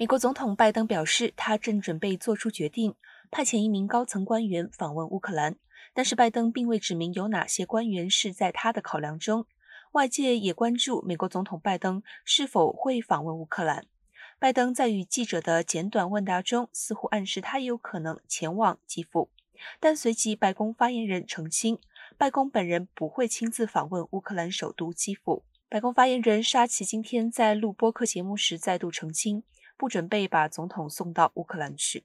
美国总统拜登表示，他正准备做出决定，派遣一名高层官员访问乌克兰，但是拜登并未指明有哪些官员是在他的考量中。外界也关注美国总统拜登是否会访问乌克兰。拜登在与记者的简短问答中，似乎暗示他也有可能前往基辅，但随即白宫发言人澄清，白宫本人不会亲自访问乌克兰首都基辅。白宫发言人沙奇今天在录播客节目时再度澄清，不准备把总统送到乌克兰去。